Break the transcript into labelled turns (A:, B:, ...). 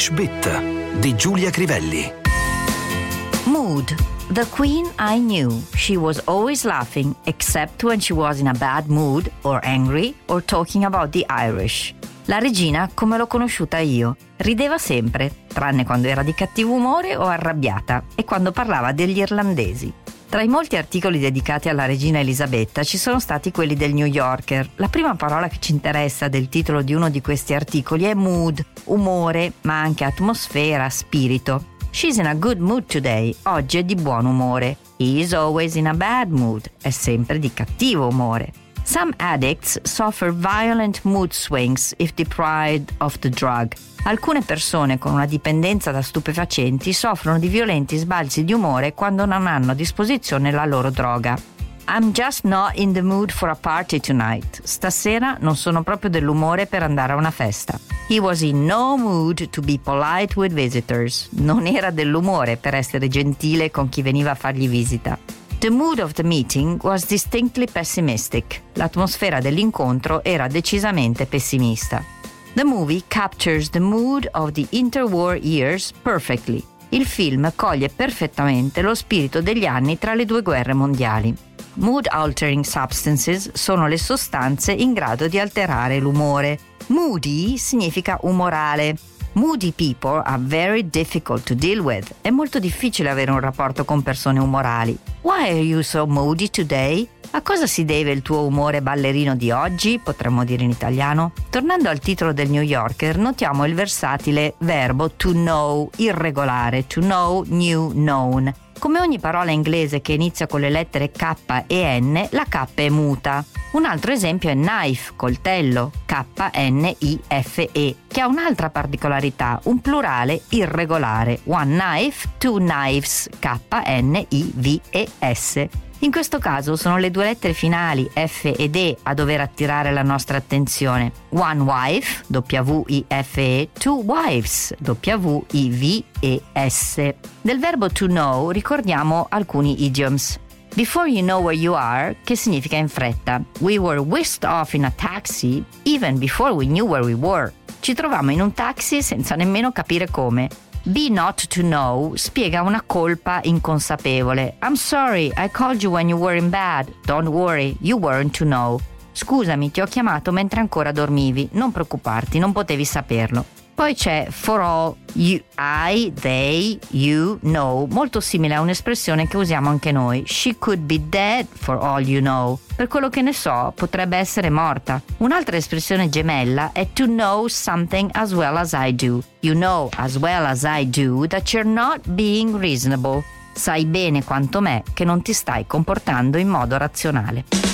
A: English Bit di Giulia Crivelli.
B: Mood. The queen I knew. She was always laughing, except when she was in a bad mood, or angry, or talking about the Irish. La regina, come l'ho conosciuta io, rideva sempre, tranne quando era di cattivo umore o arrabbiata, e quando parlava degli irlandesi. Tra i molti articoli dedicati alla regina Elisabetta ci sono stati quelli del New Yorker. La prima parola che ci interessa del titolo di uno di questi articoli è mood, umore, ma anche atmosfera, spirito. She's in a good mood today. Oggi è di buon umore. He is always in a bad mood. È sempre di cattivo umore. Some addicts suffer violent mood swings if deprived of the drug. Alcune persone con una dipendenza da stupefacenti soffrono di violenti sbalzi di umore quando non hanno a disposizione la loro droga. I'm just not in the mood for a party tonight. Stasera non sono proprio dell'umore per andare a una festa. He was in no mood to be polite with visitors. Non era dell'umore per essere gentile con chi veniva a fargli visita. The mood of the meeting was distinctly pessimistic. L'atmosfera dell'incontro era decisamente pessimista. The movie captures the mood of the interwar years perfectly. Il film coglie perfettamente lo spirito degli anni tra le due guerre mondiali. Mood altering substances sono le sostanze in grado di alterare l'umore. Moody significa umorale. Moody people are very difficult to deal with. È molto difficile avere un rapporto con persone umorali. Why are you so moody today? A cosa si deve il tuo umore ballerino di oggi? Potremmo dire in italiano. Tornando al titolo del New Yorker, notiamo il versatile verbo to know, irregolare, to know, new, known. Come ogni parola inglese che inizia con le lettere K e N, la K è muta. Un altro esempio è knife, coltello, K-N-I-F-E, che ha un'altra particolarità, un plurale irregolare, one knife, two knives, K-N-I-V-E-S. In questo caso sono le due lettere finali F ed E a dover attirare la nostra attenzione. One wife, W-I-F-E, two wives, W-I-V-E-S. Del verbo to know ricordiamo alcuni idioms. Before you know where you are, che significa in fretta. We were whisked off in a taxi even before we knew where we were. Ci trovammo in un taxi senza nemmeno capire come. Be not to know spiega una colpa inconsapevole. I'm sorry, I called you when you were in bed. Don't worry, you weren't to know. Scusami, ti ho chiamato mentre ancora dormivi. Non preoccuparti, non potevi saperlo. Poi c'è for all, you, I, they, you, know, molto simile a un'espressione che usiamo anche noi. She could be dead for all you know. Per quello che ne so, potrebbe essere morta. Un'altra espressione gemella è to know something as well as I do. You know as well as I do that you're not being reasonable. Sai bene quanto me che non ti stai comportando in modo razionale.